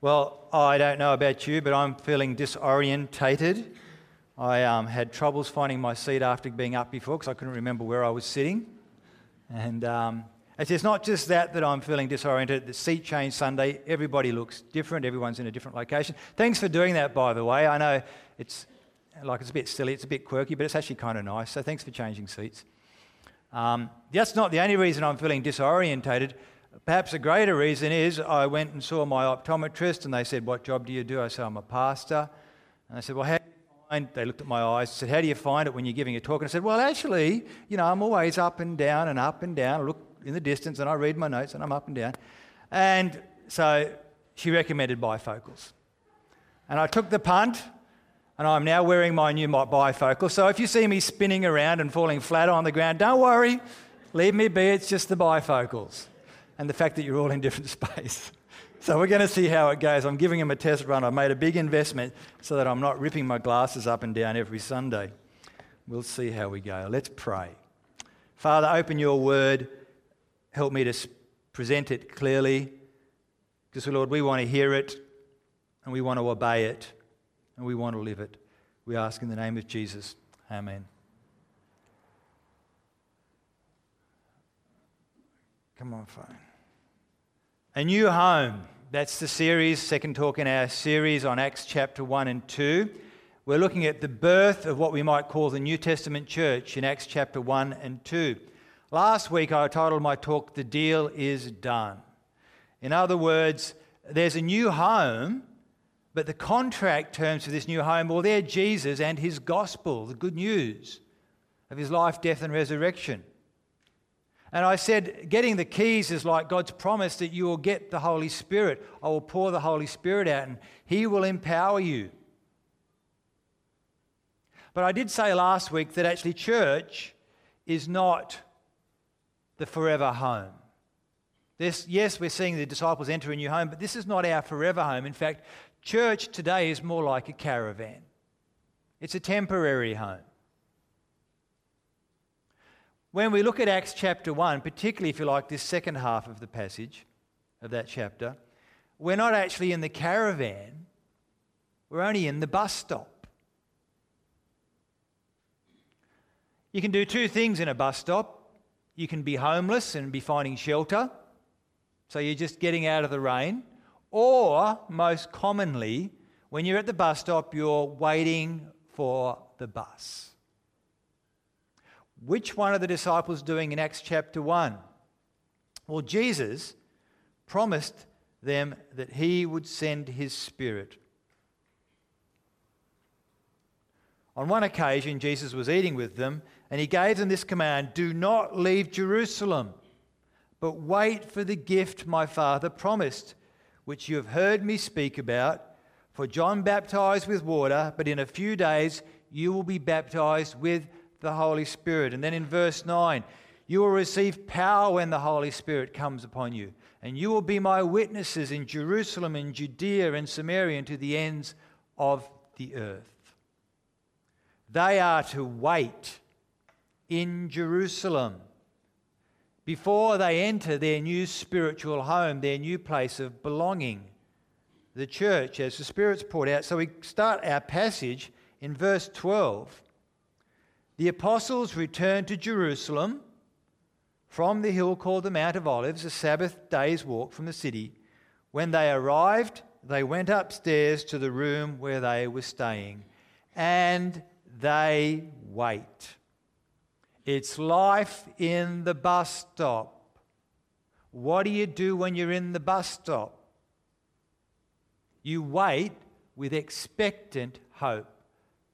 Well, I don't know about you, but I'm feeling disorientated. I um, had troubles finding my seat after being up before because I couldn't remember where I was sitting. And um, it's not just that that I'm feeling disoriented. The seat change Sunday, everybody looks different. Everyone's in a different location. Thanks for doing that, by the way. I know it's like it's a bit silly, it's a bit quirky, but it's actually kind of nice. So thanks for changing seats. Um, that's not the only reason I'm feeling disorientated. Perhaps a greater reason is I went and saw my optometrist and they said, What job do you do? I said, I'm a pastor. And I said, Well, how do you find They looked at my eyes and said, How do you find it when you're giving a talk? And I said, Well, actually, you know, I'm always up and down and up and down. I look in the distance and I read my notes and I'm up and down. And so she recommended bifocals. And I took the punt and I'm now wearing my new bifocal. So if you see me spinning around and falling flat on the ground, don't worry, leave me be, it's just the bifocals and the fact that you're all in different space. So we're going to see how it goes. I'm giving him a test run. I've made a big investment so that I'm not ripping my glasses up and down every Sunday. We'll see how we go. Let's pray. Father, open your word. Help me to present it clearly. Because, Lord, we want to hear it and we want to obey it and we want to live it. We ask in the name of Jesus. Amen. Come on, phone. A new home. That's the series, second talk in our series on Acts chapter 1 and 2. We're looking at the birth of what we might call the New Testament church in Acts chapter 1 and 2. Last week I titled my talk, The Deal is Done. In other words, there's a new home, but the contract terms for this new home, well, they're Jesus and his gospel, the good news of his life, death, and resurrection. And I said, getting the keys is like God's promise that you will get the Holy Spirit. I will pour the Holy Spirit out and He will empower you. But I did say last week that actually church is not the forever home. This, yes, we're seeing the disciples enter a new home, but this is not our forever home. In fact, church today is more like a caravan, it's a temporary home. When we look at Acts chapter 1, particularly if you like this second half of the passage of that chapter, we're not actually in the caravan, we're only in the bus stop. You can do two things in a bus stop. You can be homeless and be finding shelter, so you're just getting out of the rain. Or, most commonly, when you're at the bus stop, you're waiting for the bus. Which one are the disciples doing in Acts chapter 1? Well, Jesus promised them that he would send his spirit. On one occasion, Jesus was eating with them and he gave them this command Do not leave Jerusalem, but wait for the gift my Father promised, which you have heard me speak about. For John baptized with water, but in a few days you will be baptized with the Holy Spirit. And then in verse 9, you will receive power when the Holy Spirit comes upon you. And you will be my witnesses in Jerusalem, in Judea, and Samaria, and to the ends of the earth. They are to wait in Jerusalem before they enter their new spiritual home, their new place of belonging, the church, as the Spirit's poured out. So we start our passage in verse 12 the apostles returned to Jerusalem from the hill called the Mount of Olives, a Sabbath day's walk from the city. When they arrived, they went upstairs to the room where they were staying, and they wait. It's life in the bus stop. What do you do when you're in the bus stop? You wait with expectant hope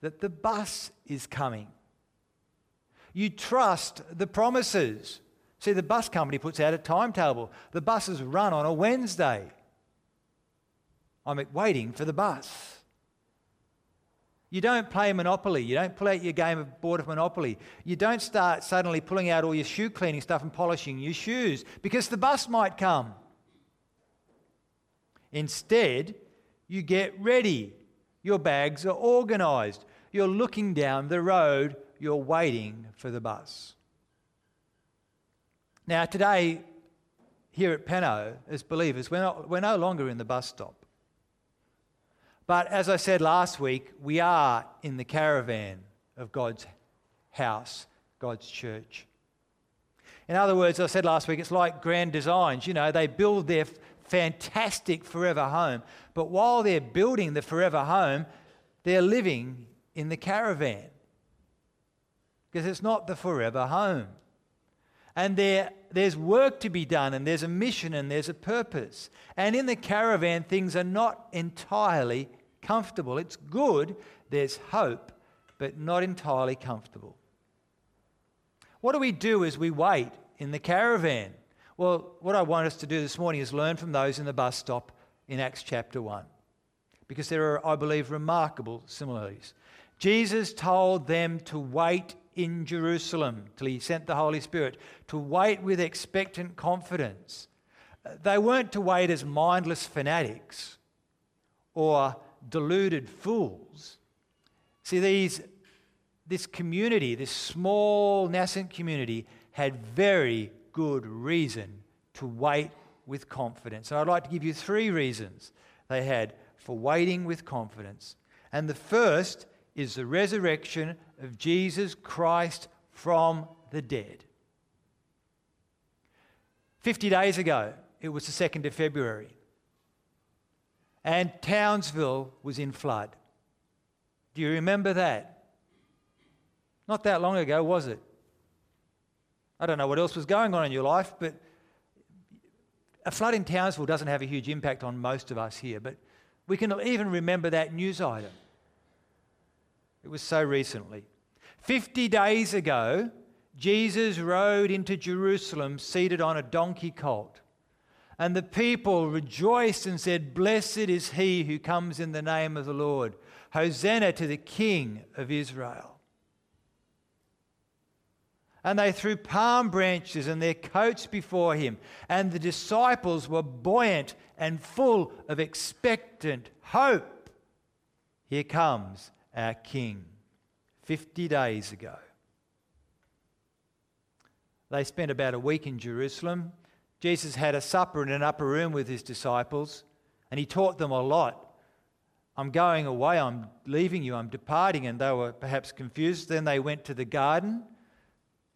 that the bus is coming. You trust the promises. See, the bus company puts out a timetable. The buses run on a Wednesday. I'm waiting for the bus. You don't play Monopoly. You don't pull out your game of board of Monopoly. You don't start suddenly pulling out all your shoe cleaning stuff and polishing your shoes because the bus might come. Instead, you get ready. Your bags are organized. You're looking down the road you're waiting for the bus. Now, today, here at Penno, as believers, we're, not, we're no longer in the bus stop. But as I said last week, we are in the caravan of God's house, God's church. In other words, I said last week, it's like grand designs. You know, they build their fantastic forever home, but while they're building the forever home, they're living in the caravan because it's not the forever home. And there, there's work to be done, and there's a mission, and there's a purpose. And in the caravan, things are not entirely comfortable. It's good, there's hope, but not entirely comfortable. What do we do as we wait in the caravan? Well, what I want us to do this morning is learn from those in the bus stop in Acts chapter 1, because there are, I believe, remarkable similarities. Jesus told them to wait in Jerusalem till he sent the Holy Spirit, to wait with expectant confidence. Uh, they weren't to wait as mindless fanatics or deluded fools. See, these, this community, this small, nascent community, had very good reason to wait with confidence. And I'd like to give you three reasons they had for waiting with confidence. And the first is the resurrection of Jesus Christ from the dead. 50 days ago, it was the 2nd of February, and Townsville was in flood. Do you remember that? Not that long ago, was it? I don't know what else was going on in your life, but a flood in Townsville doesn't have a huge impact on most of us here, but we can even remember that news item. It was so recently. 50 days ago, Jesus rode into Jerusalem seated on a donkey colt. And the people rejoiced and said, Blessed is he who comes in the name of the Lord. Hosanna to the King of Israel. And they threw palm branches and their coats before him. And the disciples were buoyant and full of expectant hope. Here comes our King. 50 days ago. They spent about a week in Jerusalem. Jesus had a supper in an upper room with his disciples, and he taught them a lot. I'm going away, I'm leaving you, I'm departing. And they were perhaps confused. Then they went to the garden,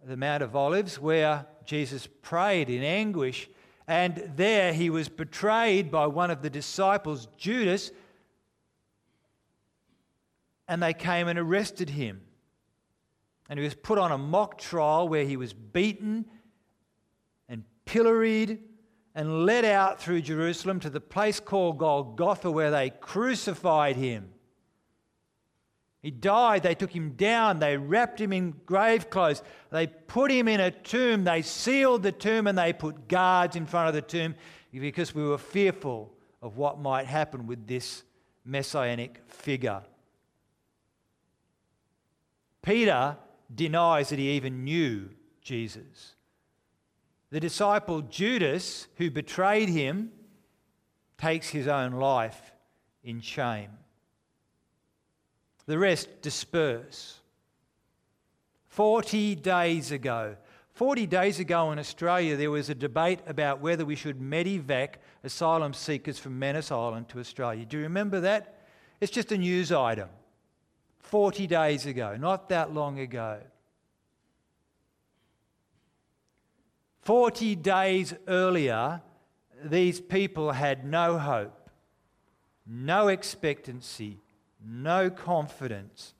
the Mount of Olives, where Jesus prayed in anguish. And there he was betrayed by one of the disciples, Judas, and they came and arrested him. And he was put on a mock trial where he was beaten and pilloried and led out through Jerusalem to the place called Golgotha where they crucified him. He died. They took him down. They wrapped him in grave clothes. They put him in a tomb. They sealed the tomb and they put guards in front of the tomb because we were fearful of what might happen with this messianic figure. Peter denies that he even knew Jesus. The disciple Judas, who betrayed him, takes his own life in shame. The rest disperse. 40 days ago, 40 days ago in Australia, there was a debate about whether we should medivac asylum seekers from Manus Island to Australia. Do you remember that? It's just a news item. 40 days ago, not that long ago. 40 days earlier, these people had no hope, no expectancy, no confidence.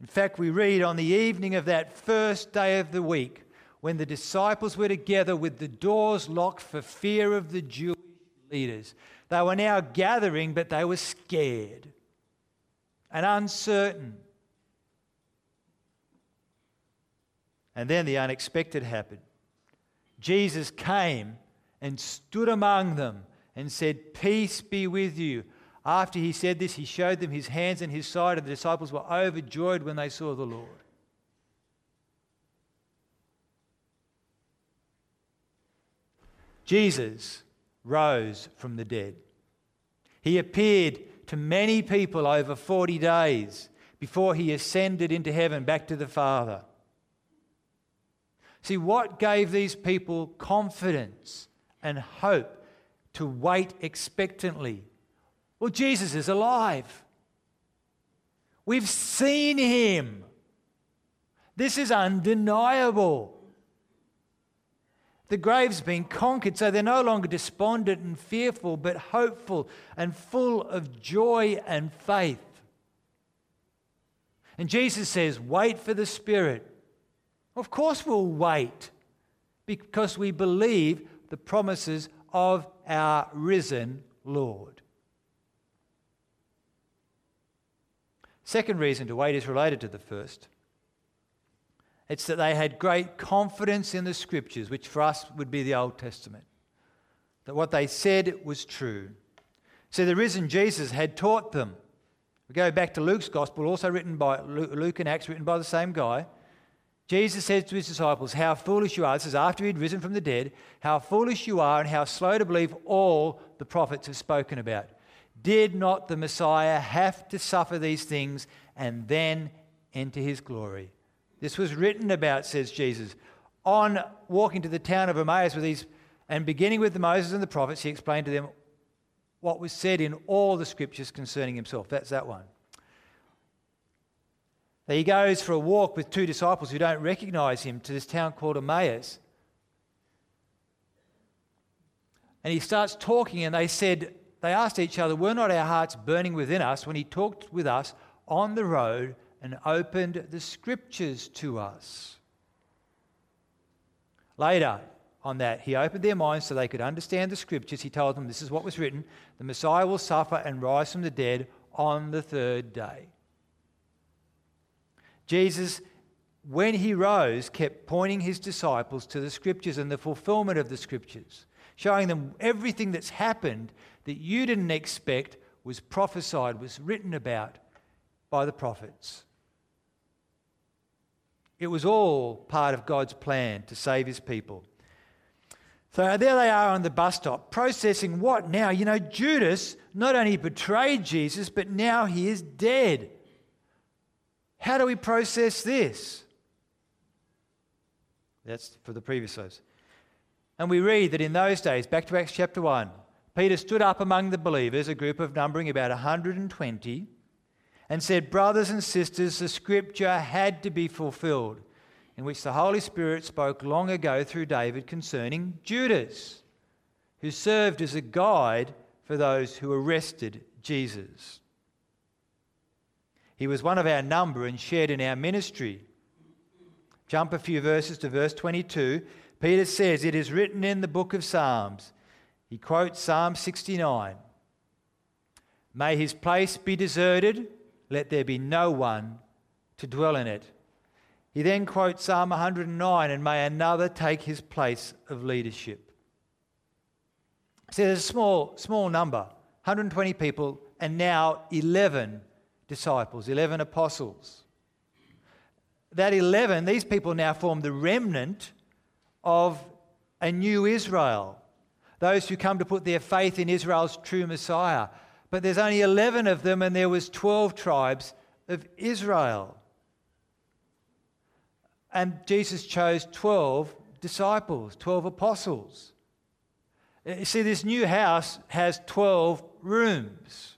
In fact, we read on the evening of that first day of the week, when the disciples were together with the doors locked for fear of the Jewish leaders, they were now gathering, but they were scared and uncertain. And then the unexpected happened. Jesus came and stood among them and said, Peace be with you. After he said this, he showed them his hands and his side, and the disciples were overjoyed when they saw the Lord. Jesus rose from the dead. He appeared to many people over 40 days before he ascended into heaven back to the Father. See, what gave these people confidence and hope to wait expectantly Well, Jesus is alive. We've seen him. This is undeniable. The grave's been conquered, so they're no longer despondent and fearful, but hopeful and full of joy and faith. And Jesus says, Wait for the Spirit. Of course, we'll wait because we believe the promises of our risen Lord. Second reason to wait is related to the first. It's that they had great confidence in the scriptures, which for us would be the Old Testament, that what they said was true. So the risen Jesus had taught them. We go back to Luke's gospel, also written by Luke and Acts, written by the same guy. Jesus said to his disciples, How foolish you are. This is after he'd risen from the dead. How foolish you are, and how slow to believe all the prophets have spoken about. Did not the Messiah have to suffer these things and then enter his glory? This was written about, says Jesus. On walking to the town of Emmaus with these, and beginning with the Moses and the prophets, he explained to them what was said in all the scriptures concerning himself. That's that one. He goes for a walk with two disciples who don't recognize him to this town called Emmaus. And he starts talking, and they said, they asked each other, Were not our hearts burning within us when he talked with us on the road and opened the scriptures to us. Later on that, he opened their minds so they could understand the scriptures. He told them this is what was written the Messiah will suffer and rise from the dead on the third day. Jesus, when he rose, kept pointing his disciples to the scriptures and the fulfillment of the scriptures, showing them everything that's happened that you didn't expect was prophesied, was written about by the prophets. It was all part of God's plan to save his people. So there they are on the bus stop, processing what now? You know, Judas not only betrayed Jesus, but now he is dead. How do we process this? That's for the previous verse. And we read that in those days, back to Acts chapter 1, Peter stood up among the believers, a group of numbering about 120, and said, Brothers and sisters, the scripture had to be fulfilled, in which the Holy Spirit spoke long ago through David concerning Judas, who served as a guide for those who arrested Jesus. He was one of our number and shared in our ministry. Jump a few verses to verse 22. Peter says, It is written in the book of Psalms. He quotes Psalm 69 May his place be deserted let there be no one to dwell in it. He then quotes Psalm 109 and may another take his place of leadership. So there's a small, small number 120 people, and now 11 disciples, 11 apostles. That 11, these people now form the remnant of a new Israel. Those who come to put their faith in Israel's true Messiah, but there's only 11 of them and there was 12 tribes of Israel. And Jesus chose 12 disciples, 12 apostles. You see, this new house has 12 rooms,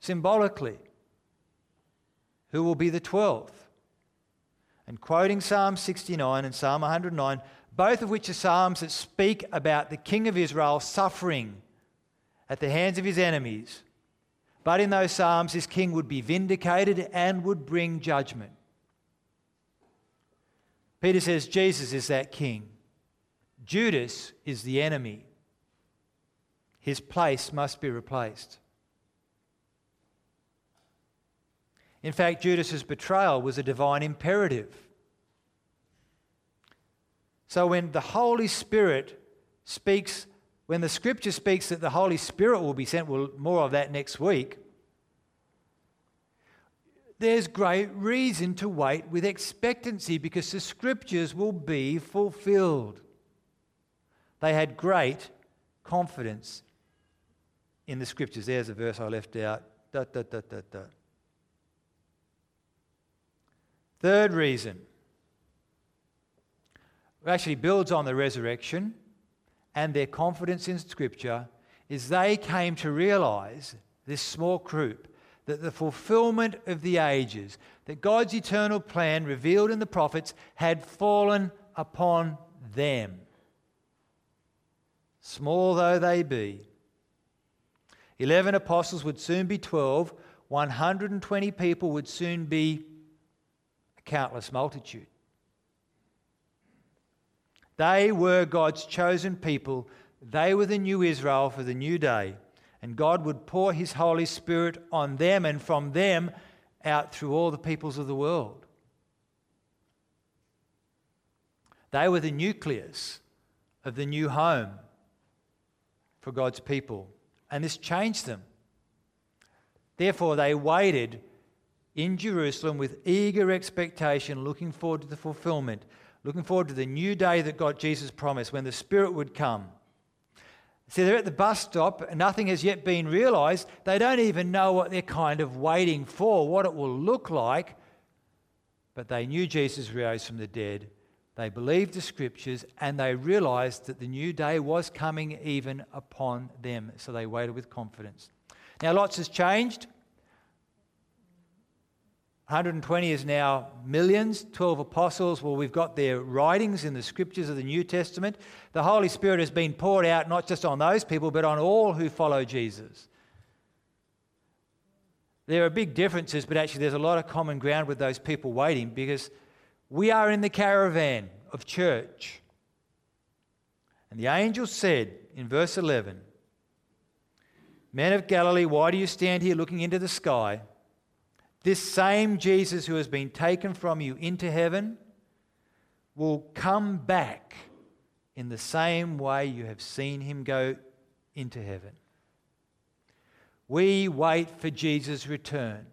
symbolically. Who will be the 12th? And quoting Psalm 69 and Psalm 109, both of which are Psalms that speak about the King of Israel suffering at the hands of his enemies, but in those Psalms, this king would be vindicated and would bring judgment. Peter says Jesus is that king. Judas is the enemy. His place must be replaced. In fact, Judas's betrayal was a divine imperative. So when the Holy Spirit speaks when the scripture speaks that the Holy Spirit will be sent, well, more of that next week, there's great reason to wait with expectancy because the scriptures will be fulfilled. They had great confidence in the scriptures. There's a verse I left out. Da, da, da, da, da. Third reason actually builds on the resurrection and their confidence in Scripture is they came to realize this small group, that the fulfillment of the ages, that God's eternal plan revealed in the prophets had fallen upon them. Small though they be. Eleven apostles would soon be twelve, 120 people would soon be a countless multitude. They were God's chosen people. They were the new Israel for the new day. And God would pour his Holy Spirit on them and from them out through all the peoples of the world. They were the nucleus of the new home for God's people. And this changed them. Therefore, they waited in Jerusalem with eager expectation, looking forward to the fulfillment, looking forward to the new day that God Jesus promised when the Spirit would come. See, they're at the bus stop, and nothing has yet been realized. They don't even know what they're kind of waiting for, what it will look like. But they knew Jesus rose from the dead. They believed the scriptures, and they realized that the new day was coming even upon them. So they waited with confidence. Now, lots has changed. 120 is now millions, 12 apostles. Well, we've got their writings in the scriptures of the New Testament. The Holy Spirit has been poured out not just on those people, but on all who follow Jesus. There are big differences, but actually, there's a lot of common ground with those people waiting because we are in the caravan of church. And the angel said in verse 11, Men of Galilee, why do you stand here looking into the sky? This same Jesus who has been taken from you into heaven will come back in the same way you have seen him go into heaven. We wait for Jesus' return.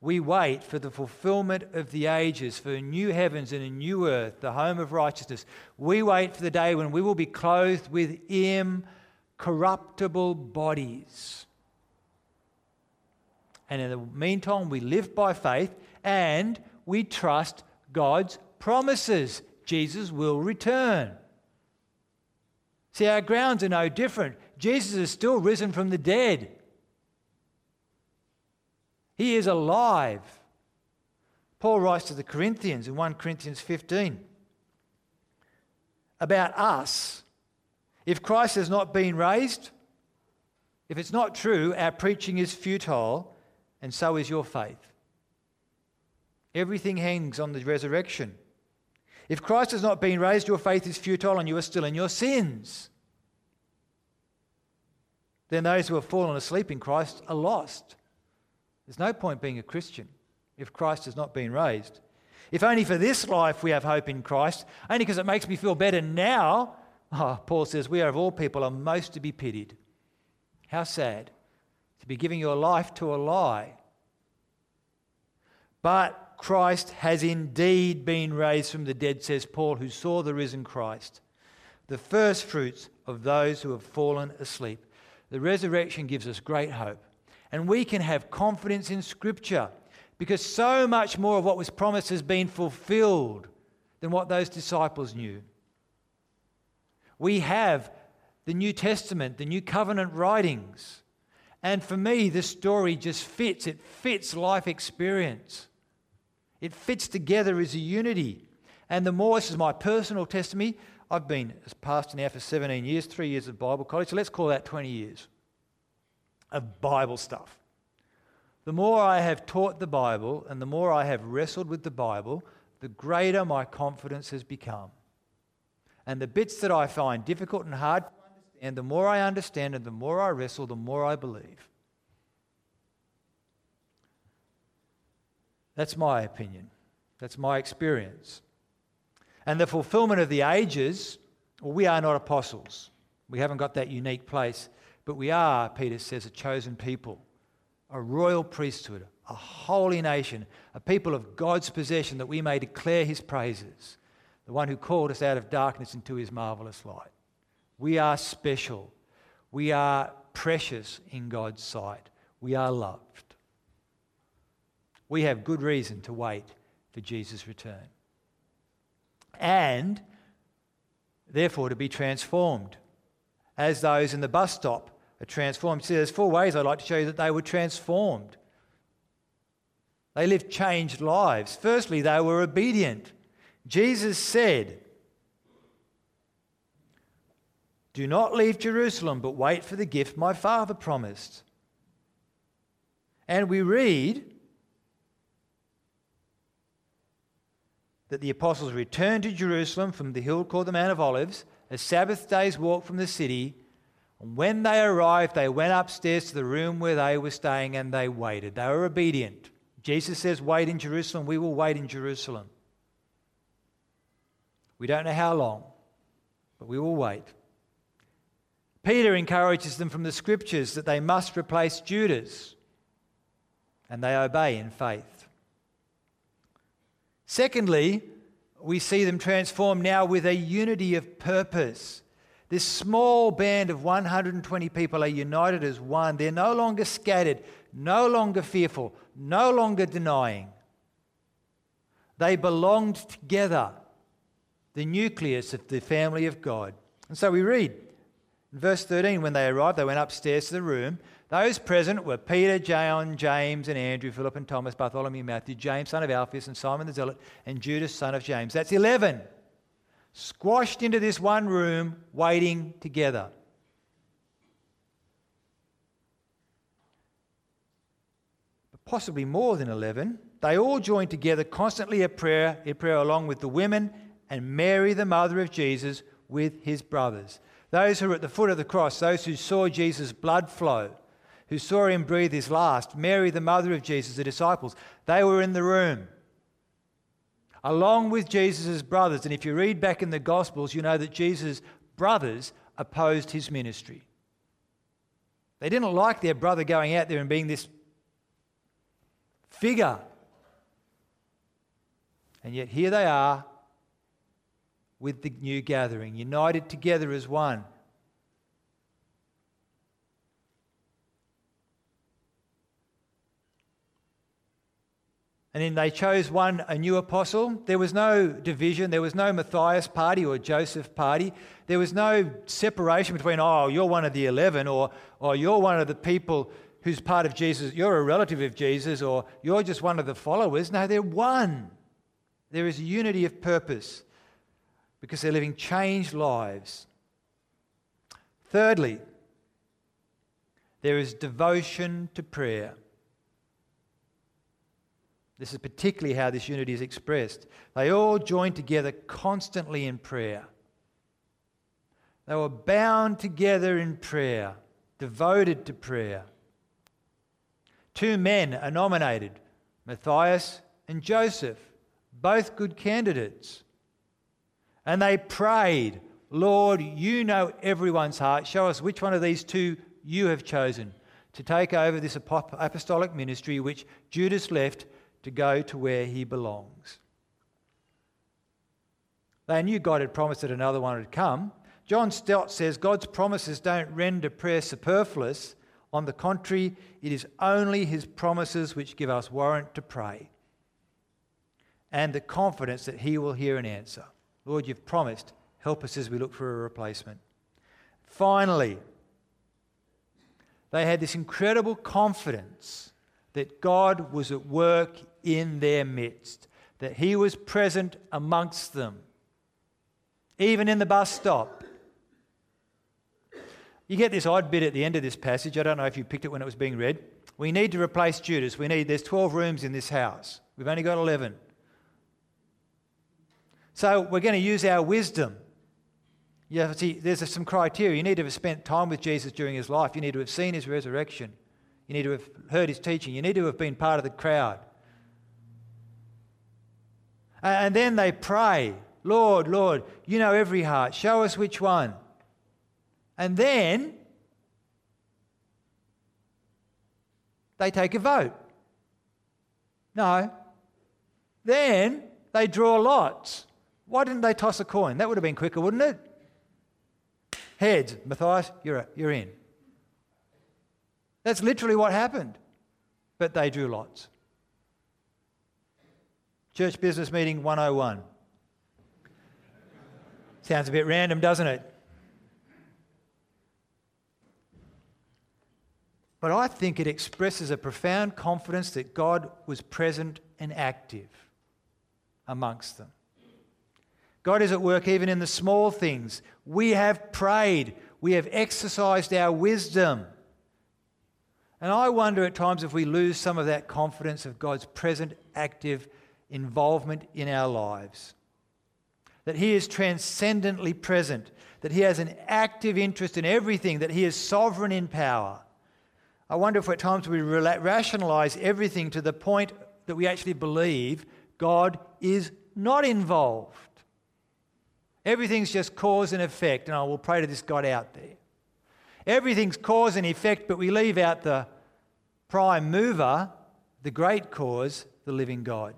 We wait for the fulfillment of the ages, for new heavens and a new earth, the home of righteousness. We wait for the day when we will be clothed with incorruptible bodies. And in the meantime, we live by faith and we trust God's promises. Jesus will return. See, our grounds are no different. Jesus is still risen from the dead, He is alive. Paul writes to the Corinthians in 1 Corinthians 15 about us if Christ has not been raised, if it's not true, our preaching is futile, and so is your faith. Everything hangs on the resurrection. If Christ has not been raised, your faith is futile and you are still in your sins. Then those who have fallen asleep in Christ are lost. There's no point being a Christian if Christ has not been raised. If only for this life we have hope in Christ, only because it makes me feel better now, Oh, Paul says, We are of all people are most to be pitied. How sad to be giving your life to a lie. But Christ has indeed been raised from the dead, says Paul, who saw the risen Christ, the first fruits of those who have fallen asleep. The resurrection gives us great hope. And we can have confidence in Scripture because so much more of what was promised has been fulfilled than what those disciples knew. We have the New Testament, the New Covenant writings. And for me, this story just fits. It fits life experience. It fits together as a unity. And the more, this is my personal testimony, I've been as pastor now for 17 years, three years of Bible college, so let's call that 20 years of Bible stuff. The more I have taught the Bible and the more I have wrestled with the Bible, the greater my confidence has become. And the bits that I find difficult and hard understand, the more I understand and the more I wrestle, the more I believe. That's my opinion. That's my experience. And the fulfillment of the ages, well, we are not apostles. We haven't got that unique place. But we are, Peter says, a chosen people, a royal priesthood, a holy nation, a people of God's possession that we may declare his praises the one who called us out of darkness into his marvelous light. We are special. We are precious in God's sight. We are loved. We have good reason to wait for Jesus' return. And therefore to be transformed as those in the bus stop are transformed. See, there's four ways I'd like to show you that they were transformed. They lived changed lives. Firstly, they were obedient. Jesus said, Do not leave Jerusalem, but wait for the gift my Father promised. And we read that the apostles returned to Jerusalem from the hill called the Mount of Olives, a Sabbath day's walk from the city. And when they arrived, they went upstairs to the room where they were staying and they waited. They were obedient. Jesus says, Wait in Jerusalem. We will wait in Jerusalem. We don't know how long, but we will wait. Peter encourages them from the scriptures that they must replace Judas, and they obey in faith. Secondly, we see them transformed now with a unity of purpose. This small band of 120 people are united as one. They're no longer scattered, no longer fearful, no longer denying. They belonged together, the nucleus of the family of God. And so we read in verse 13 when they arrived, they went upstairs to the room. Those present were Peter, John, James, and Andrew, Philip and Thomas, Bartholomew, Matthew, James, son of Alphaeus, and Simon the Zealot, and Judas, son of James. That's 11. Squashed into this one room, waiting together. But possibly more than 11, they all joined together constantly at prayer, in prayer along with the women and Mary, the mother of Jesus, with his brothers. Those who were at the foot of the cross, those who saw Jesus' blood flow, who saw him breathe his last, Mary, the mother of Jesus, the disciples, they were in the room. Along with Jesus' brothers. And if you read back in the Gospels, you know that Jesus' brothers opposed his ministry. They didn't like their brother going out there and being this figure. And yet here they are with the new gathering, united together as one. And then they chose one, a new apostle. There was no division. There was no Matthias party or Joseph party. There was no separation between, oh, you're one of the 11 or, or you're one of the people who's part of Jesus, you're a relative of Jesus, or you're just one of the followers. No, they're one. There is unity of purpose because they're living changed lives. Thirdly, there is devotion to prayer. This is particularly how this unity is expressed. They all joined together constantly in prayer. They were bound together in prayer, devoted to prayer. Two men are nominated Matthias and Joseph, both good candidates. And they prayed, Lord, you know everyone's heart. Show us which one of these two you have chosen to take over this apostolic ministry which Judas left to go to where he belongs. They knew God had promised that another one would come. John Stott says God's promises don't render prayer superfluous, on the contrary, it is only his promises which give us warrant to pray and the confidence that he will hear and answer. Lord, you've promised. Help us as we look for a replacement. Finally, they had this incredible confidence that God was at work in their midst, that he was present amongst them, even in the bus stop. You get this odd bit at the end of this passage. I don't know if you picked it when it was being read. We need to replace Judas. We need, there's 12 rooms in this house. We've only got 11. So we're going to use our wisdom. You have see, there's some criteria. You need to have spent time with Jesus during his life. You need to have seen his resurrection. You need to have heard his teaching. You need to have been part of the crowd. And then they pray, Lord, Lord, you know every heart. Show us which one. And then they take a vote. No. Then they draw lots. Why didn't they toss a coin? That would have been quicker, wouldn't it? Heads, Matthias, you're, you're in. That's literally what happened. But they drew lots. Church Business Meeting 101. Sounds a bit random, doesn't it? but I think it expresses a profound confidence that God was present and active amongst them. God is at work even in the small things. We have prayed, we have exercised our wisdom. And I wonder at times if we lose some of that confidence of God's present, active involvement in our lives. That He is transcendently present, that He has an active interest in everything, that He is sovereign in power. I wonder if at times we rationalize everything to the point that we actually believe God is not involved. Everything's just cause and effect, and I will pray to this God out there. Everything's cause and effect, but we leave out the prime mover, the great cause, the living God.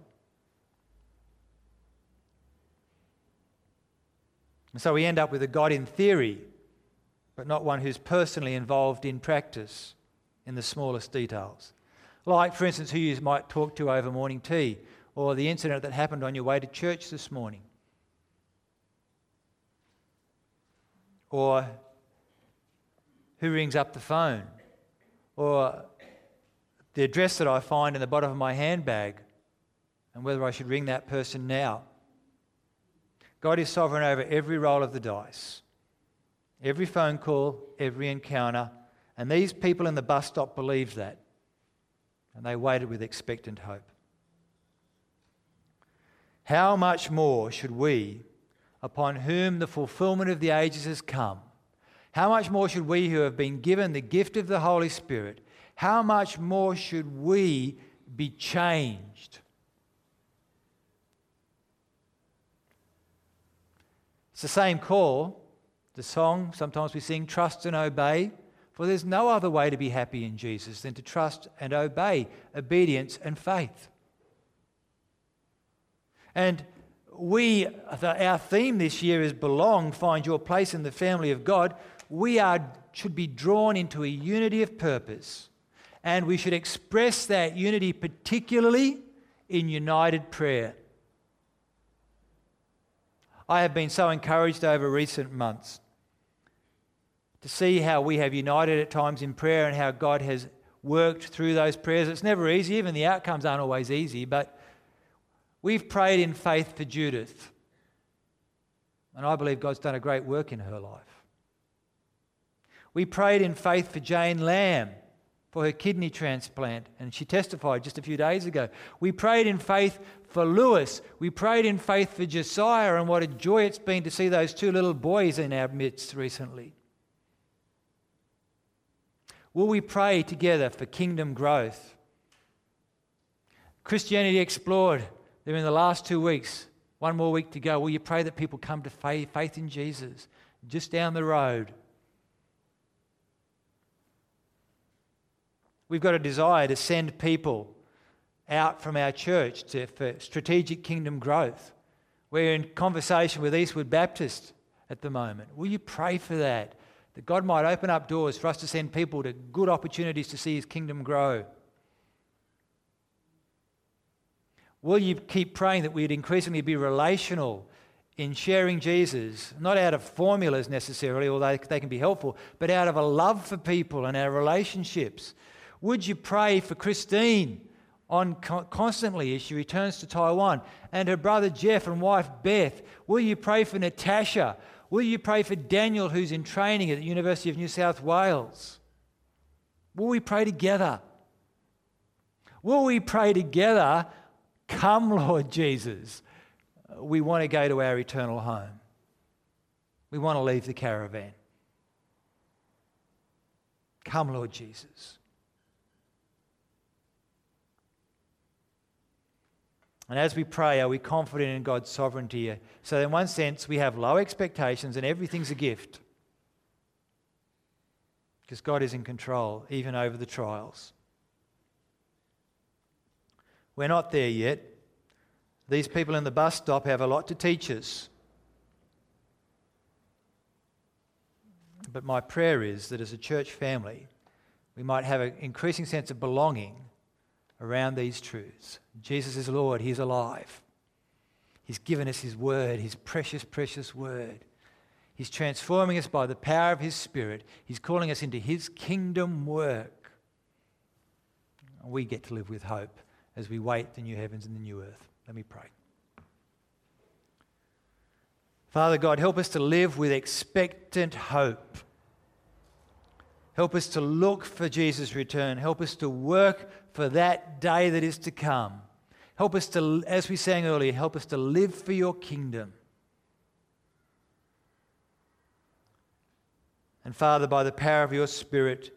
And so we end up with a God in theory, but not one who's personally involved in practice in the smallest details. Like, for instance, who you might talk to over morning tea, or the incident that happened on your way to church this morning, or who rings up the phone, or the address that I find in the bottom of my handbag, and whether I should ring that person now. God is sovereign over every roll of the dice, every phone call, every encounter and these people in the bus stop believed that. And they waited with expectant hope. How much more should we, upon whom the fulfillment of the ages has come, how much more should we who have been given the gift of the Holy Spirit, how much more should we be changed? It's the same call. The song, sometimes we sing, Trust and Obey. For there's no other way to be happy in Jesus than to trust and obey, obedience and faith. And we, our theme this year is belong, find your place in the family of God. We are, should be drawn into a unity of purpose. And we should express that unity particularly in united prayer. I have been so encouraged over recent months to see how we have united at times in prayer and how God has worked through those prayers. It's never easy, even the outcomes aren't always easy, but we've prayed in faith for Judith. And I believe God's done a great work in her life. We prayed in faith for Jane Lamb for her kidney transplant, and she testified just a few days ago. We prayed in faith for Lewis. We prayed in faith for Josiah, and what a joy it's been to see those two little boys in our midst recently. Will we pray together for kingdom growth? Christianity Explored, they're in the last two weeks, one more week to go. Will you pray that people come to faith, faith in Jesus just down the road? We've got a desire to send people out from our church to, for strategic kingdom growth. We're in conversation with Eastwood Baptist at the moment. Will you pray for that? that God might open up doors for us to send people to good opportunities to see His kingdom grow. Will you keep praying that we'd increasingly be relational in sharing Jesus, not out of formulas necessarily, although they can be helpful, but out of a love for people and our relationships? Would you pray for Christine on constantly as she returns to Taiwan and her brother Jeff and wife Beth? Will you pray for Natasha? Will you pray for Daniel, who's in training at the University of New South Wales? Will we pray together? Will we pray together? Come, Lord Jesus. We want to go to our eternal home. We want to leave the caravan. Come, Lord Jesus. And as we pray, are we confident in God's sovereignty? So, in one sense, we have low expectations and everything's a gift. Because God is in control, even over the trials. We're not there yet. These people in the bus stop have a lot to teach us. But my prayer is that as a church family, we might have an increasing sense of belonging around these truths. Jesus is Lord, He's alive. He's given us His word, His precious, precious word. He's transforming us by the power of His Spirit. He's calling us into His kingdom work. we get to live with hope as we wait the new heavens and the new earth. Let me pray. Father God, help us to live with expectant hope. Help us to look for Jesus' return. Help us to work for that day that is to come. Help us to, as we sang earlier, help us to live for your kingdom. And Father, by the power of your Spirit,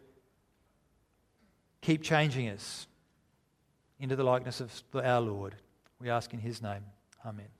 keep changing us into the likeness of our Lord. We ask in his name. Amen.